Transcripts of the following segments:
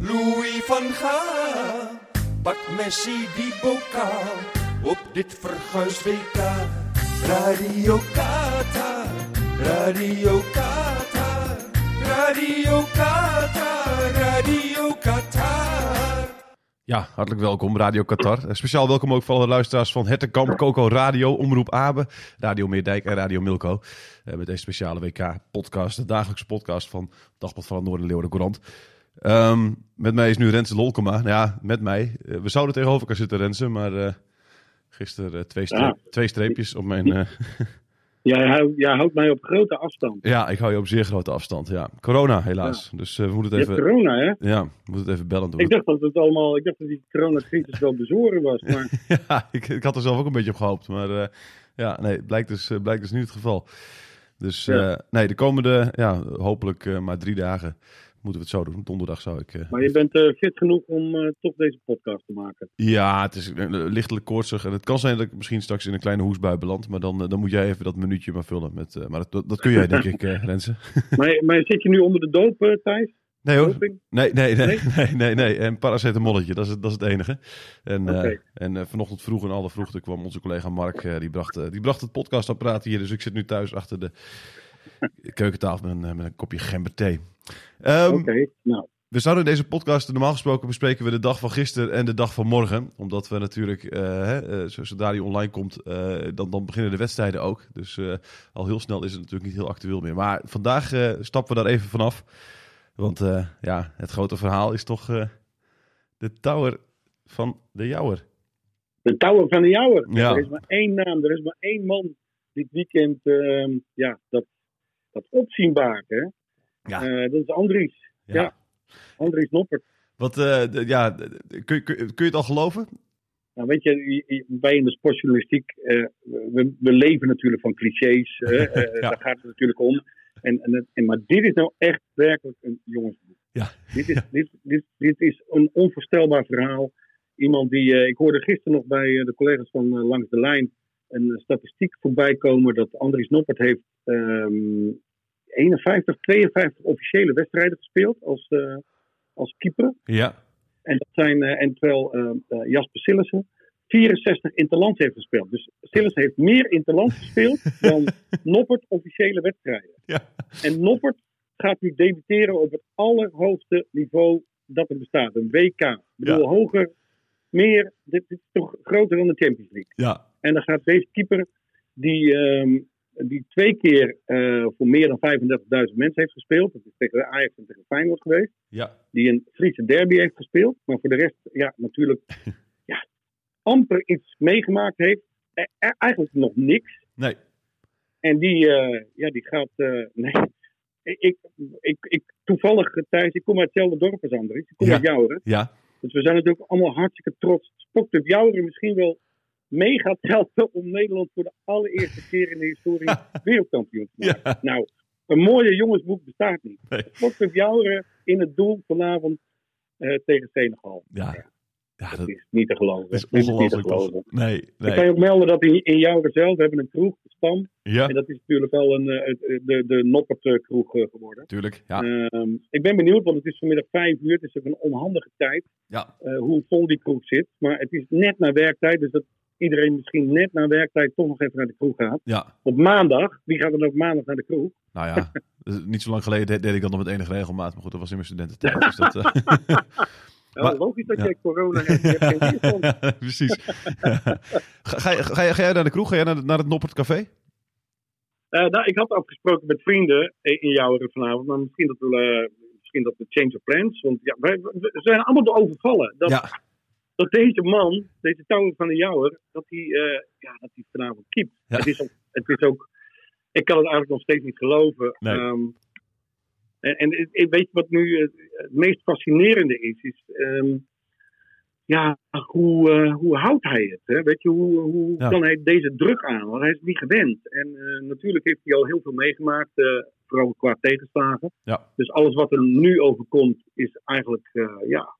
Louis van Gaal. Pak Messi die bokaal op dit verguisd WK. Radio Qatar, Radio Qatar, Radio Qatar, Radio Qatar. Ja, hartelijk welkom Radio Qatar. Eh, Speciaal welkom ook voor alle luisteraars van Hertenkamp, Coco Radio, Omroep Abe, Radio Meerdijk en Radio Milko. Eh, met deze speciale WK-podcast, de dagelijkse podcast van Dagblad van het Noorden Leeuwen Courant. Ehm, met mij is nu Renze Lolkema. Nou ja, met mij. Eh, we zouden tegenover elkaar zitten, Renze, maar eh gisteren eh, twee, streep- Ja. twee streepjes op mijn... Jij houdt, jij houdt mij op grote afstand. ja, ik hou je op zeer grote afstand. Ja, corona helaas. Dus we moeten het even... corona, hè? Ja, we moeten het even bellen doen. Ik dacht dat het allemaal, ik dacht dat die coronacrisis wel bezoren was. Maar ja, ik, ik had er zelf ook een beetje op gehoopt. Maar ja, nee, blijkt dus, blijkt dus niet het geval. Dus Ja. nee, de komende, ja, hopelijk maar drie dagen moeten we het zo doen. Donderdag zou ik... eh, Maar je bent eh, fit genoeg om eh, toch deze podcast te maken. Ja, het is lichtelijk koortsig. En het kan zijn dat ik misschien straks in een kleine hoesbui beland. Maar dan, dan moet jij even dat minuutje maar vullen. Met, maar dat, dat kun jij, denk ik, Renze. Maar, maar zit je nu onder de doop, Thijs? Nee hoor. Nee, nee, nee, Nee? nee, nee. En paracetamolletje, dat is, het- dat is het enige. En, en vanochtend vroeg in alle vroegte kwam onze collega Mark, die, bracht, die bracht het podcastapparaat hier. Dus ik zit nu thuis achter de keukentafel met een, eh, met een kopje gemberthee. Ehm, Oké, nou. We zouden in deze podcast, normaal gesproken bespreken we de dag van gisteren en de dag van morgen. Omdat we natuurlijk, eh, hè, eh, zo- zodra die online komt, dan, dan beginnen de wedstrijden ook. Dus al heel snel is het natuurlijk niet heel actueel meer. Maar vandaag stappen we daar even vanaf. Want ja, het grote verhaal is toch de Tower van de Jouwer. De Tower van de Jouwer. Ja. Er is maar één naam, er is maar één man dit weekend ehm, ja, dat, dat opzien baart. Hè? Ja. Eh, dat is Andries. Ja. Andries Noppert. Wat, eh, de- ja, kun, je- kun, kun je het al geloven? Nou, weet je, wij in de sportjournalistiek, eh, we, we leven natuurlijk van clichés. Daar gaat het natuurlijk om. En, en, en, maar dit is nou echt werkelijk een jongensboek. Ja. Dit, is, dit, dit, dit is een onvoorstelbaar verhaal. Iemand die, ik hoorde gisteren nog bij de collega's van Langs de Lijn een statistiek voorbij komen dat Andries Noppert heeft ehm 51, 52 officiële wedstrijden gespeeld als, eh, als keeper. Ja. En, dat zijn, eh, en terwijl eh, Jasper Sillissen 64 interlands heeft gespeeld. Dus Sillissen heeft meer interlands gespeeld dan Noppert officiële wedstrijden. Ja. En Noppert gaat nu debuteren op het allerhoogste niveau dat er bestaat. Een WK. Ik bedoel, Ja. hoger, meer. Dit is toch groter dan de Champions League. Ja. En dan gaat deze keeper, die, ehm, die twee keer eh, voor meer dan 35.000 mensen heeft gespeeld. Dat is tegen Ajax en tegen Feyenoord geweest Ja. die een Friese derby heeft gespeeld. Maar voor de rest, ja, natuurlijk ja, amper iets meegemaakt heeft. E- e- eigenlijk nog niks. Nee. En die, eh, ja, die gaat. eh, nee. Ik, ik, ik, toevallig, Thijs, ik kom uit hetzelfde dorp als Andries. Ik kom Ja. uit Jouweren. Ja. Dus we zijn natuurlijk allemaal hartstikke trots. Sportclub Jouweren misschien wel mee gaat helpen om Nederland voor de allereerste keer in de historie wereldkampioen te maken. Ja. Nou, een mooie jongensboek bestaat niet. Nee. Sportclub Jouweren in het doel vanavond eh, tegen Senegal. Ja. Ja, Dat dat is niet te geloven. is niet te ongelooflijk. geloven. Nee, Ik kan nee. je ook melden dat in, in Jouweren zelf, we hebben een kroeg, de Stam. Ja, En dat is natuurlijk wel een, eh, het- de, de Noppert eh, kroeg eh, geworden. tuurlijk. Ja. Ehm, ik ben benieuwd, want het is vanmiddag vijf uur. Het is ook een onhandige tijd Ja. eh, hoe vol die kroeg zit. Maar het is net na werktijd, dus dat iedereen misschien net na werktijd toch nog even naar de kroeg gaat. Ja. Op maandag, wie gaat dan ook maandag naar de kroeg? Nou ja, dus niet zo lang geleden deed, ik dat nog met enige regelmaat. Maar goed, dat was in mijn studententijd. Dus dat, eh, Ja, Maar- logisch dat ja. jij corona hebt. Je hebt geen. Precies. ga, ga, ga, jij- ga jij naar de kroeg? Ga jij naar, naar het Noppert Café? Eh, nou, ik had afgesproken met vrienden eh, in jouw vanavond, maar misschien dat we, misschien dat we change of plans. Want ja, wij, we zijn allemaal door overvallen. Dat, Ja. Dat deze man, deze touw van de Jouwer, dat hij eh, ja, dat hij vanavond keept. Ja. Het, is ook, het is ook, ik kan het eigenlijk nog steeds niet geloven. Nee. Ehm, En, en weet je wat nu het, het meest fascinerende is? is ehm, ja, hoe, eh, hoe houdt hij het? Hè? Weet je, hoe, hoe Ja. kan hij deze druk aan? Want hij is het niet gewend. En eh, natuurlijk heeft hij al heel veel meegemaakt, vooral qua tegenslagen. Ja. Dus alles wat er nu overkomt is eigenlijk, ja,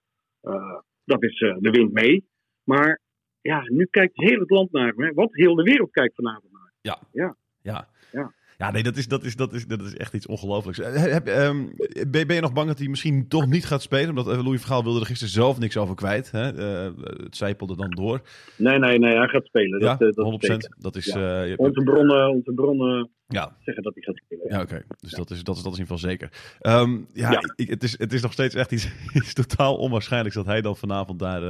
dat is eh, de wind mee. Maar ja, nu kijkt heel het land naar hem. Hè? Wat heel de wereld kijkt vanavond naar. Ja. Ja. Ja. Ja. Ja, nee, dat is, dat is, dat is, dat is echt iets ongelooflijks. Eh, Heb, ehm, ben, ben je nog bang dat hij misschien toch niet gaat spelen? Omdat eh, Louis Vergaal wilde er gisteren zelf niks over kwijt. Hè? Eh, het zijpelde dan door. Nee, nee, nee, hij gaat spelen. ja, dat, eh, dat 100%. is zeker. Dat is, Ja. Onze bronnen, onze bronnen ja, zeggen dat hij gaat spelen. ja oké. Dus dat is, dat, is, dat is in ieder geval zeker. Ehm, ja, Ja. Ik, het, is, het is nog steeds echt iets, iets totaal onwaarschijnlijks dat hij dan vanavond daar...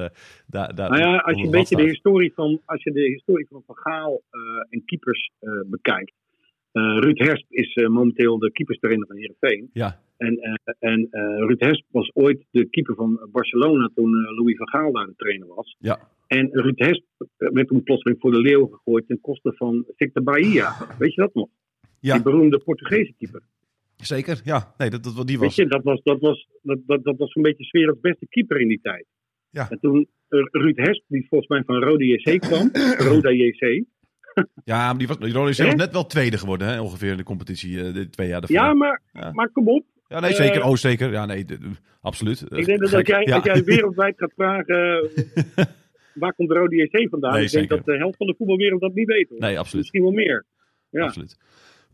daar, daar Nou ja, als je een beetje de historie van, als je de historie van Van Gaal eh, en keepers bekijkt. Eh, Ruud Hersp is eh, momenteel de keeperstrainer van Heerenveen. Ja, En, eh, en Ruud Hersp was ooit de keeper van Barcelona toen Louis van Gaal daar de trainer was. ja, En Ruud Hersp werd toen plotseling voor de leeuw gegooid ten koste van Victor Bahia. Weet je dat nog? Ja. Die beroemde Portugese keeper. zeker. Ja, nee, dat, dat, die Weet was... je, dat was, dat was, dat, dat, dat was een beetje 's werelds beste keeper in die tijd. Ja. En toen Ruud Hesp, die volgens mij van Rode JC kwam, Roda JC. Ja, maar die was, die was Hè? net wel tweede geworden, hè, ongeveer in de competitie, eh, de twee jaar daarvoor. Ja, maar, Ja. maar kom op. Ja, nee, zeker. Eh, oh, zeker. Ja, nee, absoluut. Ik denk dat als jij, als jij wereldwijd gaat vragen, eh, waar komt de Rode JC vandaan? Nee, ik denk zeker. dat de helft van de voetbalwereld dat niet weet. Hoor. Nee, absoluut. Misschien wel meer. Ja. absoluut.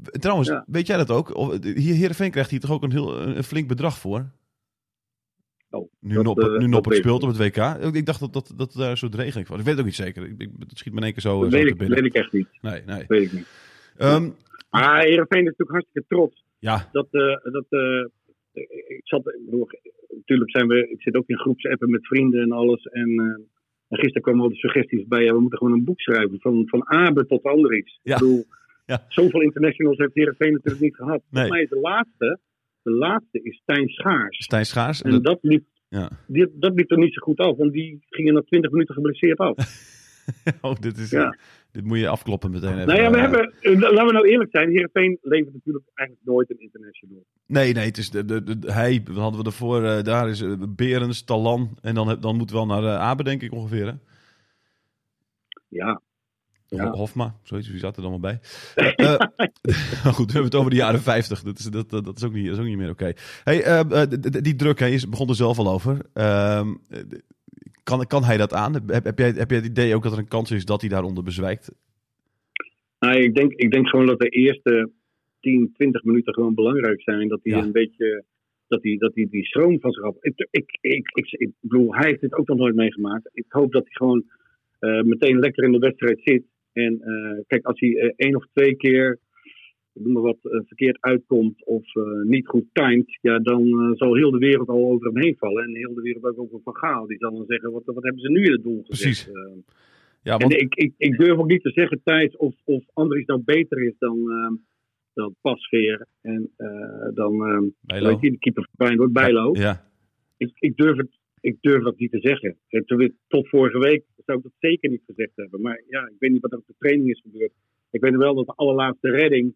Trouwens, Ja. weet jij dat ook? Hier, Heerenveen krijgt hier toch ook een, heel, een flink bedrag voor? Oh, Nu dat, Noppert, eh, nu dat Noppert weet ik speelt op het WK. Ik dacht dat, dat, dat daar een soort regeling was. Ik weet het ook niet zeker. Ik, ik, het schiet me in één keer zo, Dat zo weet ik, binnen. weet ik echt niet. Nee, nee. Weet ik niet. Ehm, Maar Heerenveen is natuurlijk hartstikke trots. ja, dat, eh, dat eh, ik zat, natuurlijk zijn we, ik zit ook in groepsappen met vrienden en alles. En, eh, en gisteren kwamen al de suggesties bij, ja, we moeten gewoon een boek schrijven, van, van Abe tot Andries. Ja. Ik bedoel, Ja. zoveel internationals heeft Heerenveen natuurlijk niet gehad. Nee. Volgens mij is de laatste, de laatste is Stijn Schaars. Stijn Schaars. En En dat- dat liep, ja. die, dat liep er niet zo goed af, want die gingen na 20 minuten geblesseerd af. Oh, dit, is, Ja. dit moet je afkloppen meteen even. nou ja, we Eh, hebben, eh, laten we nou eerlijk zijn, Heerenveen levert natuurlijk eigenlijk nooit een international. Nee, nee, het is de, de, de- hij, hadden we ervoor, eh, daar is eh, Berens, Talan. En dan, dan moeten we wel naar Abe, denk ik ongeveer. Hè? Ja, Ja. Ho- Hofma, zoiets, wie zat er dan wel bij? Nou goed, we hebben het over de jaren 50. Dat is, dat, dat, is, ook, niet, dat is ook niet meer oké. Hey, eh, eh, die druk, hè, je begon er zelf al over. Ehm, eh, kan, kan hij dat aan? Heb, heb, jij, heb jij het idee ook dat er een kans is dat hij daaronder bezwijkt? Nou, ik, denk, ik denk gewoon dat de eerste 10, 20 minuten gewoon belangrijk zijn. Dat hij Ja. een beetje. Dat hij, dat hij die stroom van zich ik, ik, ik, ik bedoel, hij heeft dit ook nog nooit meegemaakt. Ik hoop dat hij gewoon eh, meteen lekker in de wedstrijd zit. En eh, kijk, als hij eh, één of twee keer. noem maar wat eh, verkeerd uitkomt of niet goed timed, ja, dan zal heel de wereld al over hem heen vallen. En heel de wereld ook over Van Gaal. Die zal dan zeggen, wat, wat hebben ze nu in het doel gezet? Precies. Ja, want, en ik, ik, ik durf ook niet te zeggen, Thijs, of, of Andries nou beter is dan, dan Pasveer en dan, weet je, de keeper van Feyenoord, Bijlo. Ja, Ik, ik, durf het, ik durf dat niet te zeggen. Tot vorige week zou ik dat zeker niet gezegd hebben. Maar ja, ik weet niet wat er op de training is gebeurd. Ik weet wel dat de allerlaatste redding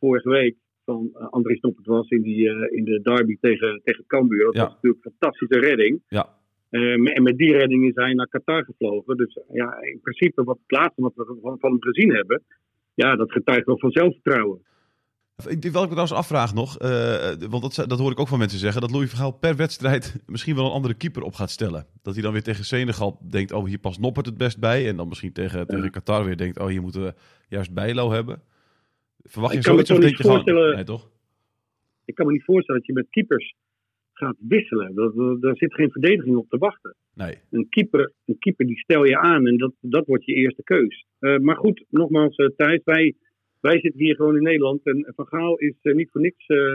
vorige week van uh, Andries Noppert was in, die, eh, in de derby tegen, tegen Cambuur. Dat Ja. was natuurlijk een fantastische redding. ja. Eh, en met die redding is hij naar Qatar gevlogen. Dus ja, in principe wat het laatste wat we van, van hem gezien hebben, ja, dat getuigt wel van zelfvertrouwen. Ik, wat ik me trouwens afvraag nog, eh, want dat, dat hoor ik ook van mensen zeggen, dat Louis van Gaal per wedstrijd misschien wel een andere keeper op gaat stellen. Dat hij dan weer tegen Senegal denkt, oh hier past Noppert het best bij. En dan misschien tegen, tegen Qatar weer denkt, oh hier moeten we juist Bijlo hebben. Verwacht je zoiets of denk je gewoon... voorstellen- Nee toch? Ik kan me niet voorstellen dat je met keepers gaat wisselen. Dat, daar zit geen verdediging op te wachten. Nee. Een keeper, een keeper die stel je aan en dat, dat wordt je eerste keus. Eh, maar goed, nogmaals, eh, Thijs, wij, wij zitten hier gewoon in Nederland. En Van Gaal is eh, niet voor niks eh, eh,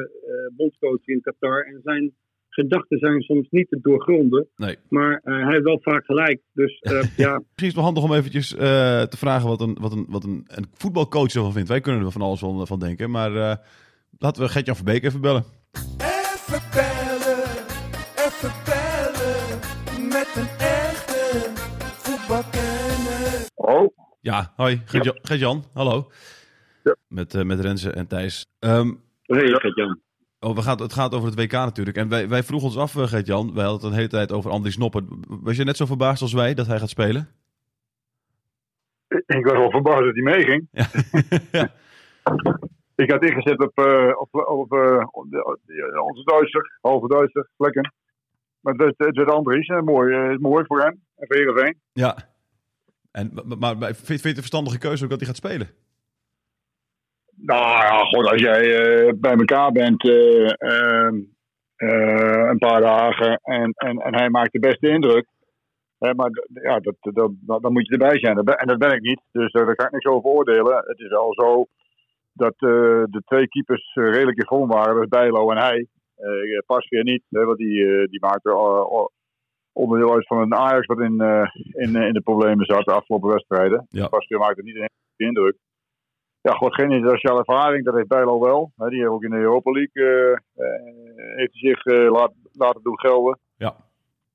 bondscoach in Qatar. En zijn gedachten zijn soms niet te doorgronden. nee. Maar eh, hij heeft wel vaak gelijk. Dus eh, ja, Misschien is het wel handig om eventjes eh, te vragen wat, een, wat, een, wat een, een voetbalcoach ervan vindt. Wij kunnen er van alles van, van denken, maar eh, laten we Gert-Jan Verbeek even bellen. Even bellen, even bellen. Met een echte voetbalkenner. oh, Ja, hoi, Gert-Jan, Gert-Jan, hallo. Ja. Met, eh, met Renze en Thijs. Ehm, hey, Gert-Jan. Oh, we gaan, het gaat over het WK natuurlijk. En wij, wij vroegen ons af, eh, Gert-Jan, wij hadden het een hele tijd over Andries Noppert. Was je net zo verbaasd als wij dat hij gaat spelen? Ik was wel verbaasd dat hij meeging. Ja. ja. Ik had ingezet op, eh, op, op, onze Duitser, halve Duitser, lekker. Maar het het werd Andries, mooi, mooi voor hem en voor Heerenveen. ja. En, maar, maar, vind je het een verstandige keuze ook dat hij gaat spelen? Nou ja, goed, als jij eh, bij elkaar bent eh, ehm, eh, een paar dagen en, en, en hij maakt de beste indruk. Hè, maar ja, dat, dat, dat- dan moet je erbij zijn. En dat ben ik niet, dus daar kan ik niks over oordelen. Het is wel zo dat de twee keepers redelijk in vorm waren. Bijlo en hij. Pas weer niet, hè, want die, die maakte onderdeel uit van een Ajax wat in, in, in de problemen zat de afgelopen wedstrijden. Ja. Pas weer maakte niet een indruk. Ja, goed, geen internationale ervaring, dat heeft Bijlo wel. Die heeft ook in de Europa League eh, eh, heeft zich eh, laat, laten doen gelden. Ja.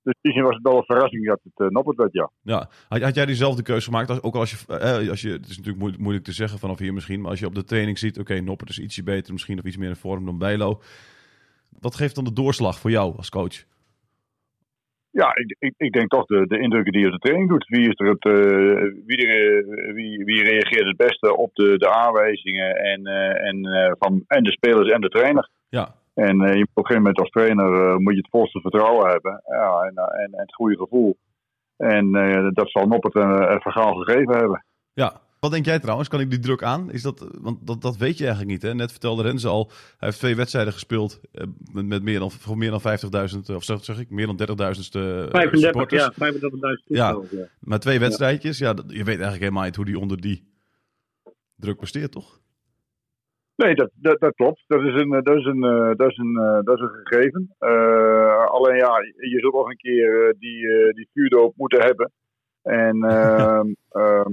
Dus in die zin was het wel een verrassing dat het uh, Noppert werd, ja. Ja. Had, had jij diezelfde keuze gemaakt? Als, ook als je, eh, als je, het is natuurlijk moeilijk, moeilijk te zeggen vanaf hier misschien, maar als je op de training ziet, oké, Noppert is ietsje beter misschien of iets meer in vorm dan Bijlo. Wat geeft dan de doorslag voor jou als coach? Ja, ik, ik, ik denk toch de, de indrukken die je op de training doet. Wie, is er het, eh, wie, eh, wie, wie reageert het beste op de, de aanwijzingen en, eh, en, van, en de spelers en de trainer? Ja, En je moet op een gegeven moment als trainer moet je het volste vertrouwen hebben ja, en, en, en het goede gevoel. En dat zal Noppert en uh, Vergaal gegeven hebben. ja. Wat denk jij trouwens? Kan ik die druk aan? Is dat, want dat, dat weet je eigenlijk niet. Hè? Net vertelde Renze al, hij heeft twee wedstrijden gespeeld eh, met, met meer dan, voor meer dan 50.000, of zeg, zeg ik, meer dan 30.000 uh, 35, supporters. ja, 35.000 Ja. ja. Maar twee wedstrijdjes, ja, dat- je weet eigenlijk helemaal niet hoe die onder die druk presteert, toch? Nee, dat, dat, dat klopt. Dat is een, eh, dat is een, eh, dat is een, eh, dat is een gegeven. Eh, alleen ja, je zult nog een keer eh, die, eh, die vuurdoop moeten hebben. En ehm ehm, eh,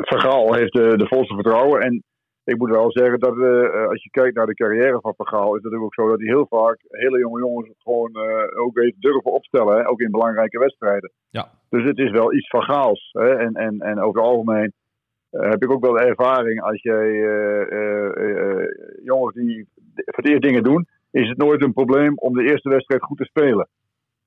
Vergaal heeft de, de volste vertrouwen. En ik moet wel zeggen dat eh, als je kijkt naar de carrière van Vergaal, is het ook zo dat hij heel vaak hele jonge jongens gewoon eh, ook heeft durven opstellen. Hè? Ook in belangrijke wedstrijden. Ja. Dus het is wel iets van Gaals. Hè? En, en, en over het algemeen eh, heb ik ook wel de ervaring als jij eh, eh, eh, jongens die voor het eerst dingen doen, is het nooit een probleem om de eerste wedstrijd goed te spelen.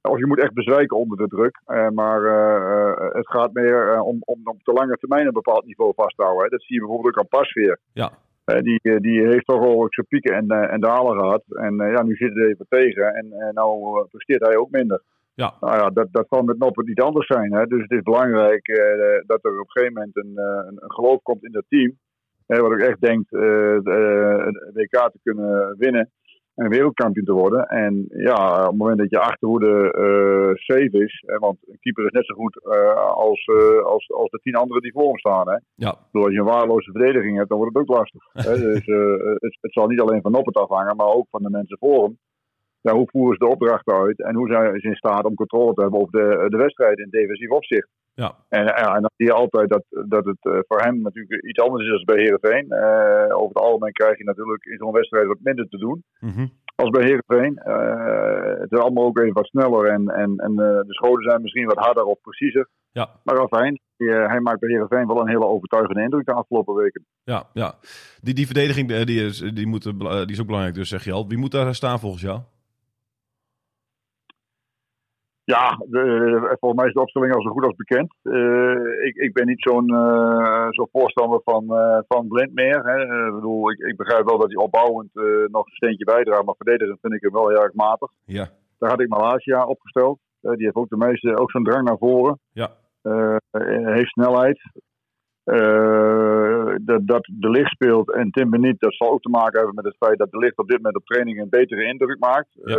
Of je moet echt bezwijken onder de druk. eh, maar eh, eh, het gaat meer om, om op de lange termijn een bepaald niveau vast te houden. Hè. Dat zie je bijvoorbeeld ook aan Pasveer. Ja. Die, die heeft toch ook zijn pieken en, en dalen gehad. En ja, nu zit het even tegen. En uh, nou presteert hij ook minder. Ja. Nou ja, dat, dat kan met Noppen niet anders zijn. Hè. Dus het is belangrijk dat er op een gegeven moment een, een, een geloof komt in dat team. Hè, wat ook echt denkt de WK te kunnen winnen. En wereldkampioen te worden. En ja, op het moment dat je achterhoede uh, safe is. Hè, want een keeper is net zo goed uh, als, uh, als, als de tien anderen die voor hem staan. Hè. Ja. Dus als je een waardeloze verdediging hebt, dan wordt het ook lastig. hè. Dus het, het, zal niet alleen van Noppert afhangen, maar ook van de mensen voor hem. Ja, hoe voeren ze de opdrachten uit en hoe zijn ze in staat om controle te hebben op de, de wedstrijd in defensief opzicht. Ja. En, ja, en dan zie je altijd dat, dat het uh, voor hem natuurlijk iets anders is dan bij Heerenveen. Uh, over het algemeen krijg je natuurlijk in zo'n wedstrijd wat minder te doen mm -hmm. als bij Heerenveen. Uh, het is allemaal ook even wat sneller en, en, en de schoten zijn misschien wat harder of preciezer. Ja. Maar afijn, hij maakt bij Heerenveen wel een hele overtuigende indruk de afgelopen weken. Ja, ja. Die, die verdediging die is, die, moet, die is ook belangrijk dus, zeg je al. Wie moet daar staan volgens jou? Ja, de, volgens mij is de opstelling al zo goed als bekend. Uh, ik, ik, ben niet zo'n uh, zo voorstander van, uh, van Blind meer. Hè. Ik, bedoel, ik, ik, begrijp wel dat hij opbouwend nog een steentje bijdraagt, maar verdedigend vind ik hem wel heel erg matig. Ja. Daar had ik Malaysia opgesteld. die heeft ook de meeste, ook zo'n drang naar voren. Ja. heeft snelheid. dat, dat de licht speelt en Tim niet, dat zal ook te maken hebben met het feit dat de licht op dit moment op training een betere indruk maakt. Ja.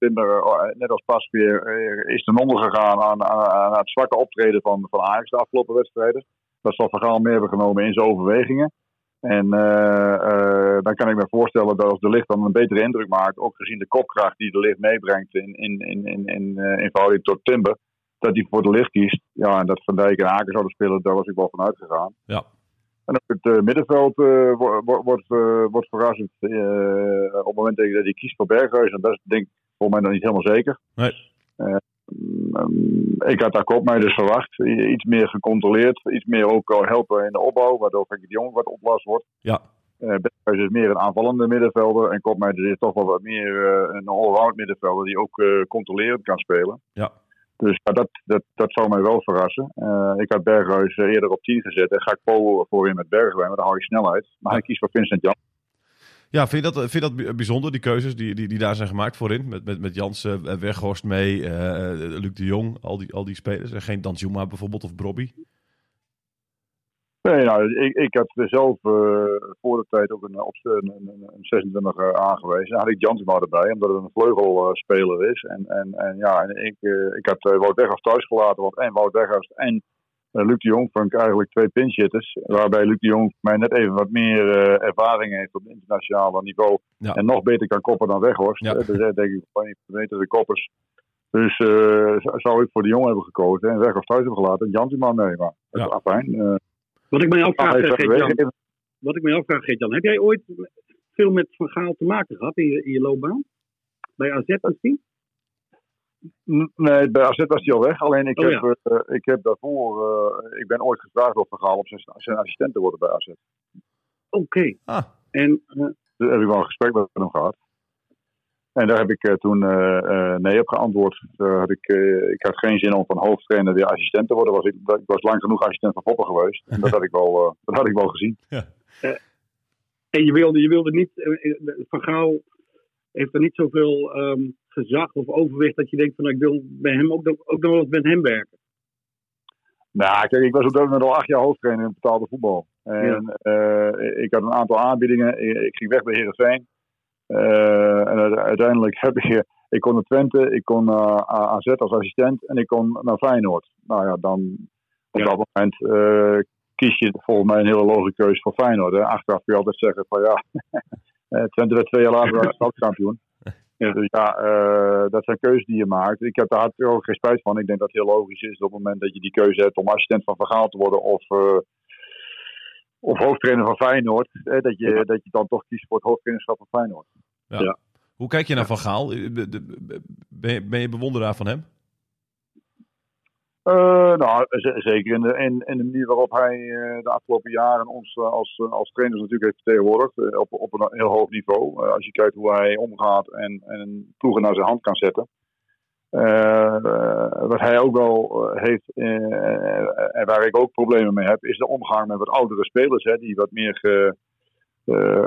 Timber, net als pas weer, is ten onder gegaan aan, aan, aan, het zwakke optreden van, van Ajax de afgelopen wedstrijden. Dat zal Vergaal meer hebben genomen in zijn overwegingen. En uh, uh, dan kan ik me voorstellen dat als de licht dan een betere indruk maakt, ook gezien de kopkracht die de licht meebrengt in, in, in, in, in, uh, in verhouding tot Timber, dat hij voor de licht kiest. Ja, en dat Van Dijk en Haken zouden spelen, daar was ik wel van uitgegaan. Ja. En ook het middenveld wordt, wordt, wordt verrassend op het moment dat hij kiest voor Berghuis. En dat is denk ik volgens mij nog niet helemaal zeker. Nee. Uh, um, ik had daar kop mij dus verwacht. Iets meer gecontroleerd. Iets meer ook helpen in de opbouw. Waardoor Frankie de Jong wat oplast wordt. Ja. Eh Berghuis is meer een aanvallende middenvelder. En Kopmeijer is toch wel wat meer eh, een allround middenvelder die ook eh, controlerend kan spelen. Ja. Dus ja, dat, dat, dat zou mij wel verrassen. Eh, ik had Berghuis eh, eerder op 10 gezet. En ga ik Paul voorin met Bergwijn, maar dan hou je snelheid. Maar hij kiest voor Vincent Jan. Ja, vind je dat, vind dat bijzonder, die keuzes die, die, die daar zijn gemaakt voorin? Met, met, met Jansen, eh, Weghorst mee, eh, Luc de Jong, al die, al die spelers. En geen Danjuma bijvoorbeeld of Brobby. Nee, nou, ik, ik had zelf eh, voor de tijd ook een, op, een, een, een 26 eh, aangewezen. Dan had ik Jansma erbij, omdat het een vleugelspeler is. En, en, en ja, en ik, eh, ik had Wout Weghorst thuis gelaten, want en Wout Weghorst en Luc de Jong vond ik eigenlijk twee pinchitters. Waarbij Luc de Jong mij net even wat meer uh, ervaring heeft op het internationale niveau. Ja. En nog beter kan koppen dan Weghorst. Ja. Dus denk ik van een van de betere koppers. Dus uh, zou ik voor de Jong hebben gekozen en Weghorst thuis hebben gelaten. En Jansma mee, maar dat Ja. is afijn. Uh, Wat ik mij afvraag, eh, is Geert-Jan, wat ik mij afvraag, Geert-Jan, heb jij ooit veel met Van Gaal te maken gehad in je, in je loopbaan? Bij AZ misschien? Nee, bij AZ was hij al weg. Alleen ik, Oh, heb, eh, ik heb daarvoor, eh, ik ben ooit gevraagd door Van Gaal om zijn, zijn assistent te worden bij AZ. Oké. Ah, En eh, Daar heb ik wel een gesprek met hem gehad. En daar heb ik eh, toen nee op geantwoord. Had ik, eh, ik had geen zin om van hoofdtrainer weer assistent te worden. Was ik, ik was lang genoeg assistent van Poppen geweest. En dat had ik wel, eh, dat had ik wel gezien. En je wilde, je wilde niet, Van Gaal heeft er niet zoveel ehm, gezag of overwicht dat je denkt van nou, ik wil bij hem ook, nog- ook nog wel met hem werken. Nou, kijk, ik was op dat moment al acht jaar hoofdtrainer in betaalde voetbal. En eh, ik had een aantal aanbiedingen. Ik, ik ging weg bij Heerenveen. Eh en uite- uiteindelijk heb ik... eh, Ik kon naar Twente, ik kon naar AZ als assistent en ik kon naar Feyenoord. Nou ja, dan op Ja. dat moment eh, kies je volgens mij een hele logische keuze voor Feyenoord. Hè. Achteraf kun je altijd zeggen van ja, eh, Twente werd twee jaar later stadskampioen. Ja. Dus ja, eh, dat zijn keuzes die je maakt. Ik heb daar ook geen spijt van. Ik denk dat het heel logisch is op het moment dat je die keuze hebt om assistent van Vergaal te worden of, eh, of hoofdtrainer van Feyenoord. Hè, dat, je, dat je dan toch kiest voor het hoofdtrainerschap van Feyenoord. hoe kijk je naar Van Gaal? Eh, Ben je, ben je bewonderaar van hem? Eh, nou, zeker in de, in, in de manier waarop hij eh, de afgelopen jaren ons eh, als, als trainers natuurlijk heeft vertegenwoordigd. op, op een heel hoog niveau. Als je kijkt hoe hij omgaat en, en ploegen naar zijn hand kan zetten. Wat hij ook wel heeft en waar ik ook problemen mee heb, is de omgang met wat oudere spelers. Hè, die wat meer ge,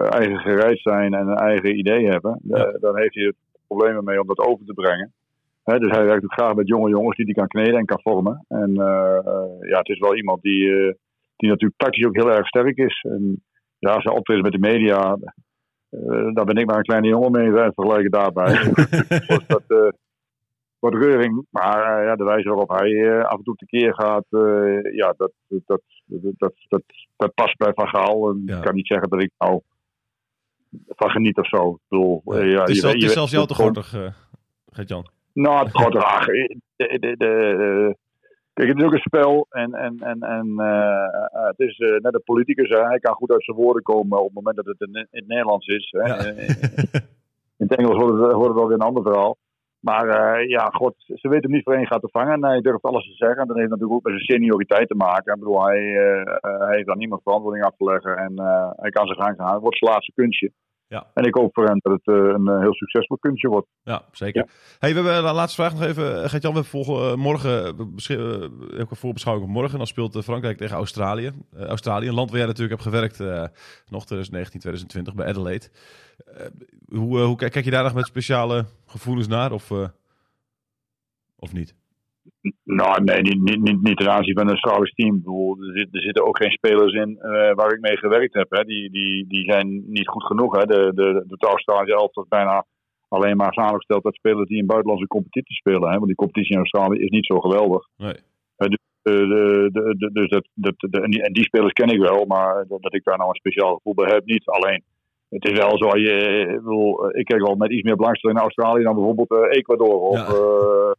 eigen gereid zijn en een eigen idee hebben. Ja. Dan heeft hij problemen mee om dat over te brengen. Dus hij werkt ook graag met jonge jongens die hij kan kneden en kan vormen. En eh, ja, het is wel iemand die, eh, die natuurlijk tactisch ook heel erg sterk is. En ja, zijn optreden met de media, eh, daar ben ik maar een kleine jongen mee eh, vergelijken daarbij. dus dat wat reuring. Maar ja, de wijze waarop hij af en toe tekeer gaat, ja, dat, dat, dat, dat, dat, past bij Van Gaal. En Ja. Ik kan niet zeggen dat ik nou van geniet of zo. Ik bedoel, ja, het is, je zelf- je zelfs jou te gortig, Gert-Jan. Nou, het gaat graag. De, de, de, de- kijk, het is ook een spel. En, en, en, en eh, eh, het is eh, net een politicus. Hij kan goed uit zijn woorden komen op het moment dat het in, in het Nederlands is. Hè. Ja. Eh, In het Engels wordt het, wordt het wel weer een ander verhaal. Maar eh, ja, god, ze weten hem niet voor één gaat te vangen. En hij durft alles te zeggen. En dat heeft natuurlijk ook met zijn senioriteit te maken. Ik bedoel, hij, eh, eh, hij heeft aan niemand verantwoording af te leggen. En eh, hij kan zich gaan gaan. Het wordt zijn laatste kunstje. Ja. En ik hoop voor hem dat het eh, een eh, heel succesvol kunstje wordt. Ja, zeker. Hey, we hebben de laatste vraag nog even. Gert-Jan, we volgen, eh, morgen eh, eh, ook een voorbeschouwing op morgen. Dan speelt eh, Frankrijk tegen Australië. Eh, Australië, een land waar jij natuurlijk hebt gewerkt eh, nog 2019, 2020 bij Adelaide. Eh, hoe, eh, hoe kijk je daar nog met speciale gevoelens naar of, eh, of niet? Nou, nee, niet, niet, niet, niet ten aanzien van een Australisch team. Ik bedoel, er, zit, er zitten ook geen spelers in eh, waar ik mee gewerkt heb. Hè. Die, die, die zijn niet goed genoeg. Hè. De, de, de Australische is bijna alleen maar samengesteld uit spelers die in buitenlandse competitie spelen. Hè. Want die competitie in Australië is niet zo geweldig. Nee. Eh, de, de, de, de- dus dat, dat, de- en, die, en die spelers ken ik wel, maar dat, dat ik daar nou een speciaal gevoel bij heb, niet. Alleen, het is wel zo, je, ik, bedoel, ik kijk wel met iets meer belangstelling naar Australië dan bijvoorbeeld eh, Ecuador of Ja. eh,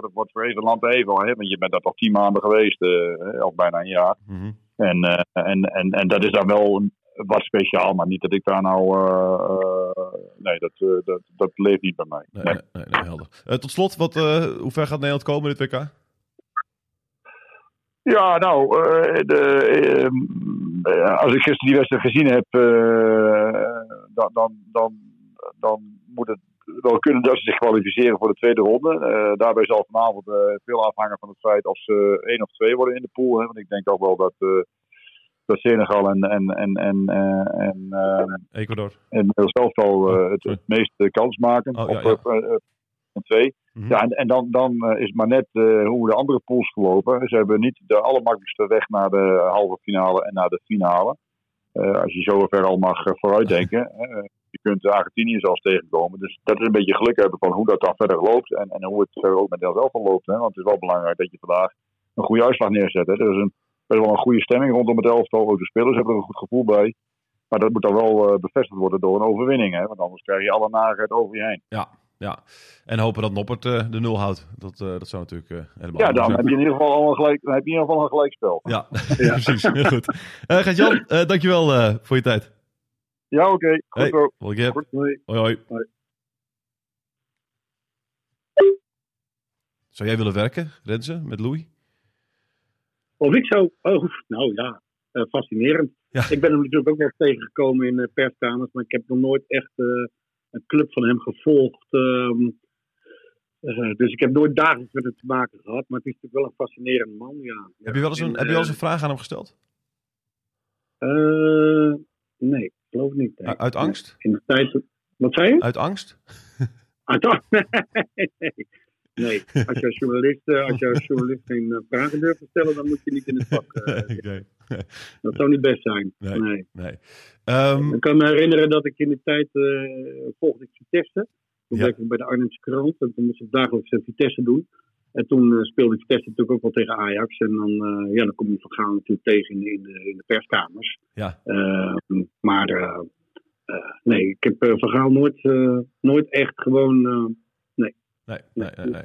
wat, wat voor even land even, hè? want je bent daar toch tien maanden geweest, eh, of bijna een jaar. Mhm. En, eh, en, en, en dat is dan wel wat speciaal, maar niet dat ik daar nou, eh, nee, dat, dat, dat leeft niet bij mij. Nee, Nee. nee, helder. Tot slot, wat, hoe ver gaat Nederland komen in dit WK? Ja, nou, de, als ik gisteren die wedstrijd gezien heb, dan, dan, dan, dan moet het wel kunnen dat ze zich kwalificeren voor de tweede ronde. Eh, daarbij zal vanavond eh, veel afhangen van het feit of ze één of twee worden in de pool. Hè, want ik denk ook wel dat, eh, dat Senegal en, en, en, en, en, Ecuador. en Nederland zelf al het, het meeste kans maken. Oh, ja, op eh, eh, een twee. Mhm. Ja, en, en dan, dan is het maar net hoe de andere pools gelopen. Ze hebben niet de allermakkelijkste weg naar de halve finale en naar de finale. Als je zo ver al mag vooruitdenken. je kunt Argentinië zelfs tegenkomen. Dus dat is een beetje geluk hebben van hoe dat dan verder loopt. En, en hoe het verder ook met Nederland zelf loopt. Hè. Want het is wel belangrijk dat je vandaag een goede uitslag neerzet. Hè. Er is een, best wel een goede stemming rondom het elftal. Ook de spelers hebben er een goed gevoel bij. Maar dat moet dan wel eh, bevestigd worden door een overwinning. Hè. Want anders krijg je alle narigheid over je heen. Ja, ja. En hopen dat Noppert eh, de nul houdt. Dat, eh, dat zou natuurlijk helemaal Ja, dan zijn. heb je in ieder geval al een, gelijk, dan heb je in ieder geval een gelijkspel. Ja, precies. Heel goed. Gert-Jan, eh, dankjewel voor je tijd. Ja, oké. Goed Hey, zo. Goed. Hoi. Hoi. Zou jij willen werken, Renze, met Louis? Of ik zou. Oh, nou ja, eh, fascinerend. Ja. Ik ben hem natuurlijk ook wel eens tegengekomen in eh, perskamers, maar ik heb nog nooit echt eh, een club van hem gevolgd. ehm, eh, dus ik heb nooit dagelijks met hem te maken gehad, maar het is natuurlijk wel een fascinerend man. Ja. Heb je wel eens een, En, heb je wel eens een vraag aan hem gesteld? nee, ik geloof niet. nee. Uit angst? In de tijd. Wat zei je? Uit angst? Uit angst? nee. nee, als je als journalist, eh, als je als journalist geen eh, vragen durft te stellen, dan moet je niet in het vak. eh, dat zou niet best zijn. Nee. nee. Nee. Ehm, Ik kan me herinneren dat ik in de tijd eh volgde ik Vitesse. Toen Ja. werkte ik bij de Arnhemse krant en toen moest ik dagelijks eh, Vitesse doen. En toen eh, speelde Vitesse natuurlijk ook wel tegen Ajax. En dan, eh, ja, dan kom je Van Gaal natuurlijk tegen in, de- in, de, in de perskamers. ja. Eh, maar eh, nee, ik heb Van Gaal nooit, nooit echt gewoon Nee, nee, nee. nee.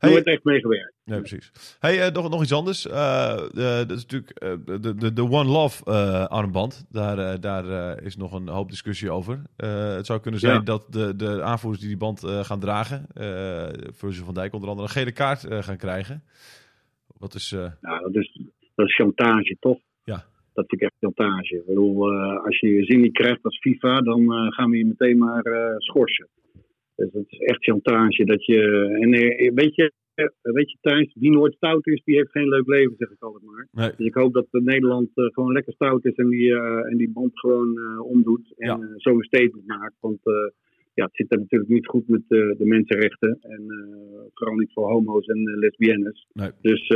Hey, echt meegewerkt. nee, precies. Hey, eh, nog, nog iets anders. Eh, de- dat is natuurlijk eh, de, de, de One Love eh, armband. Daar, eh, daar eh, is nog een hoop discussie over. Eh, het zou kunnen zijn Ja. dat de, de aanvoerders die die band eh, gaan dragen, eh Virgil van Dijk onder andere, een gele kaart eh, gaan krijgen. Wat is... eh, Nou, dat is, dat is chantage, toch? Ja. Dat vind ik echt chantage. Ik bedoel, eh, als je je zin niet krijgt als FIFA, dan eh, gaan we je meteen maar eh, schorsen. Dus dat is echt chantage. Dat je, en weet je, eh, weet je Thijs, wie nooit stout is, die heeft geen leuk leven, zeg ik altijd maar. nee, Dus ik hoop dat eh, Nederland eh, gewoon lekker stout is en die, en die band gewoon omdoet. En Ja. zo een statement maakt. Want ja, het zit er natuurlijk niet goed met de mensenrechten. En vooral niet voor homo's en lesbiennes. Nee. Dus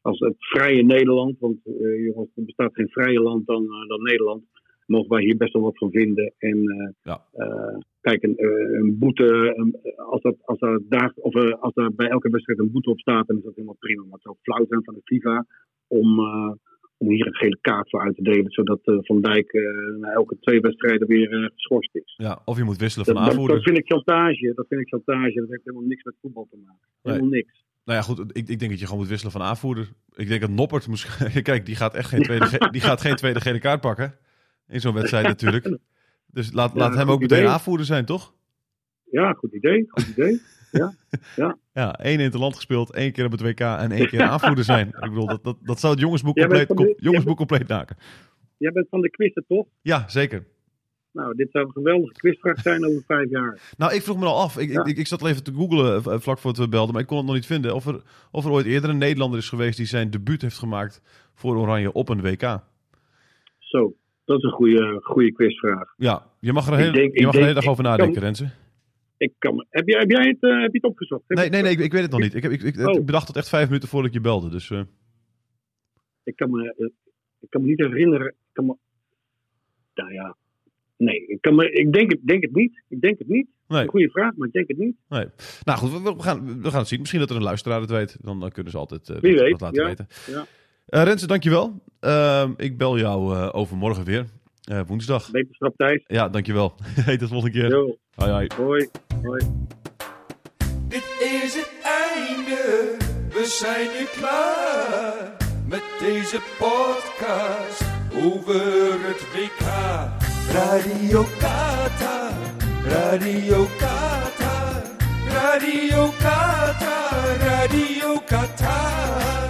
als het vrije Nederland, want jongens, er bestaat geen vrije land dan, dan Nederland, mogen wij hier best wel wat van vinden. En eh, Ja. eh, kijk, een, eh, een boete, een- als, dat, als, er daar, of, als er bij elke wedstrijd een boete op staat, dan is dat helemaal prima. Maar het zou flauw zijn van de FIFA om, om hier een gele kaart voor uit te delen, zodat Van Dijk na elke twee wedstrijden weer geschorst is. ja, of je moet wisselen van dat, aanvoerder. dat vind ik chantage. Dat vind ik chantage. Dat heeft helemaal niks met voetbal te maken. Helemaal niks. Nou ja, goed. Ik, ik denk dat je gewoon moet wisselen van aanvoerder. Ik denk dat Noppert misschien... Kijk, die gaat echt geen tweede, die gaat geen tweede gele kaart pakken. In zo'n wedstrijd natuurlijk. Dus laat, Ja, laat hem ook meteen idee. aanvoerder zijn, toch? Ja, goed idee. Goed idee. Ja, één in het land gespeeld, één keer op het WK en één keer aanvoerder zijn. Ik bedoel, dat, dat, dat zou het jongensboek compleet, de- jongensboek compleet maken. Jij bent van de quizzen, toch? Ja, zeker. Nou, dit zou een geweldige quizvraag zijn over vijf jaar. Nou, ik vroeg me al af. Ik, Ja. ik, ik zat al even te googlen eh, vlak voor het we belden, maar ik kon het nog niet vinden. Of er, of er ooit eerder een Nederlander is geweest die zijn debuut heeft gemaakt voor Oranje op een WK. Zo, dat is een goede, goede quizvraag. Ja, je mag er hele, denk- je mag er een hele dag denk- over nadenken, kan- Renze. Ik kan, heb, jij, heb jij het, eh, heb je het opgezocht? Heb Nee, nee, nee, ik, ik weet het nog niet. Ik, heb, ik, ik, Oh. ik bedacht het echt vijf minuten voordat ik je belde. Dus eh, Ik kan me, eh, ik kan me niet herinneren. Ik kan me, nou ja, nee, ik, kan me, ik denk, het, denk het niet. Ik denk het niet. nee, Een goede vraag, maar ik denk het niet. nee. Nou goed, we, we gaan, we gaan het zien. Misschien dat er een luisteraar het weet. Dan, dan kunnen ze altijd Wie dat, weet, dat laten ja, weten. ja. Eh, Renze, dankjewel. Ehm ik bel jou eh, overmorgen weer. Eh, woensdag. Wetenschap Thijs. Ja, dankjewel. Hey, tot de volgende keer. Yo, Hoi, hoi. hoi. hoi. Dit is het einde, we zijn nu klaar met deze podcast over het WK. Radio Qatar, Radio Qatar, Radio Qatar, Radio Qatar.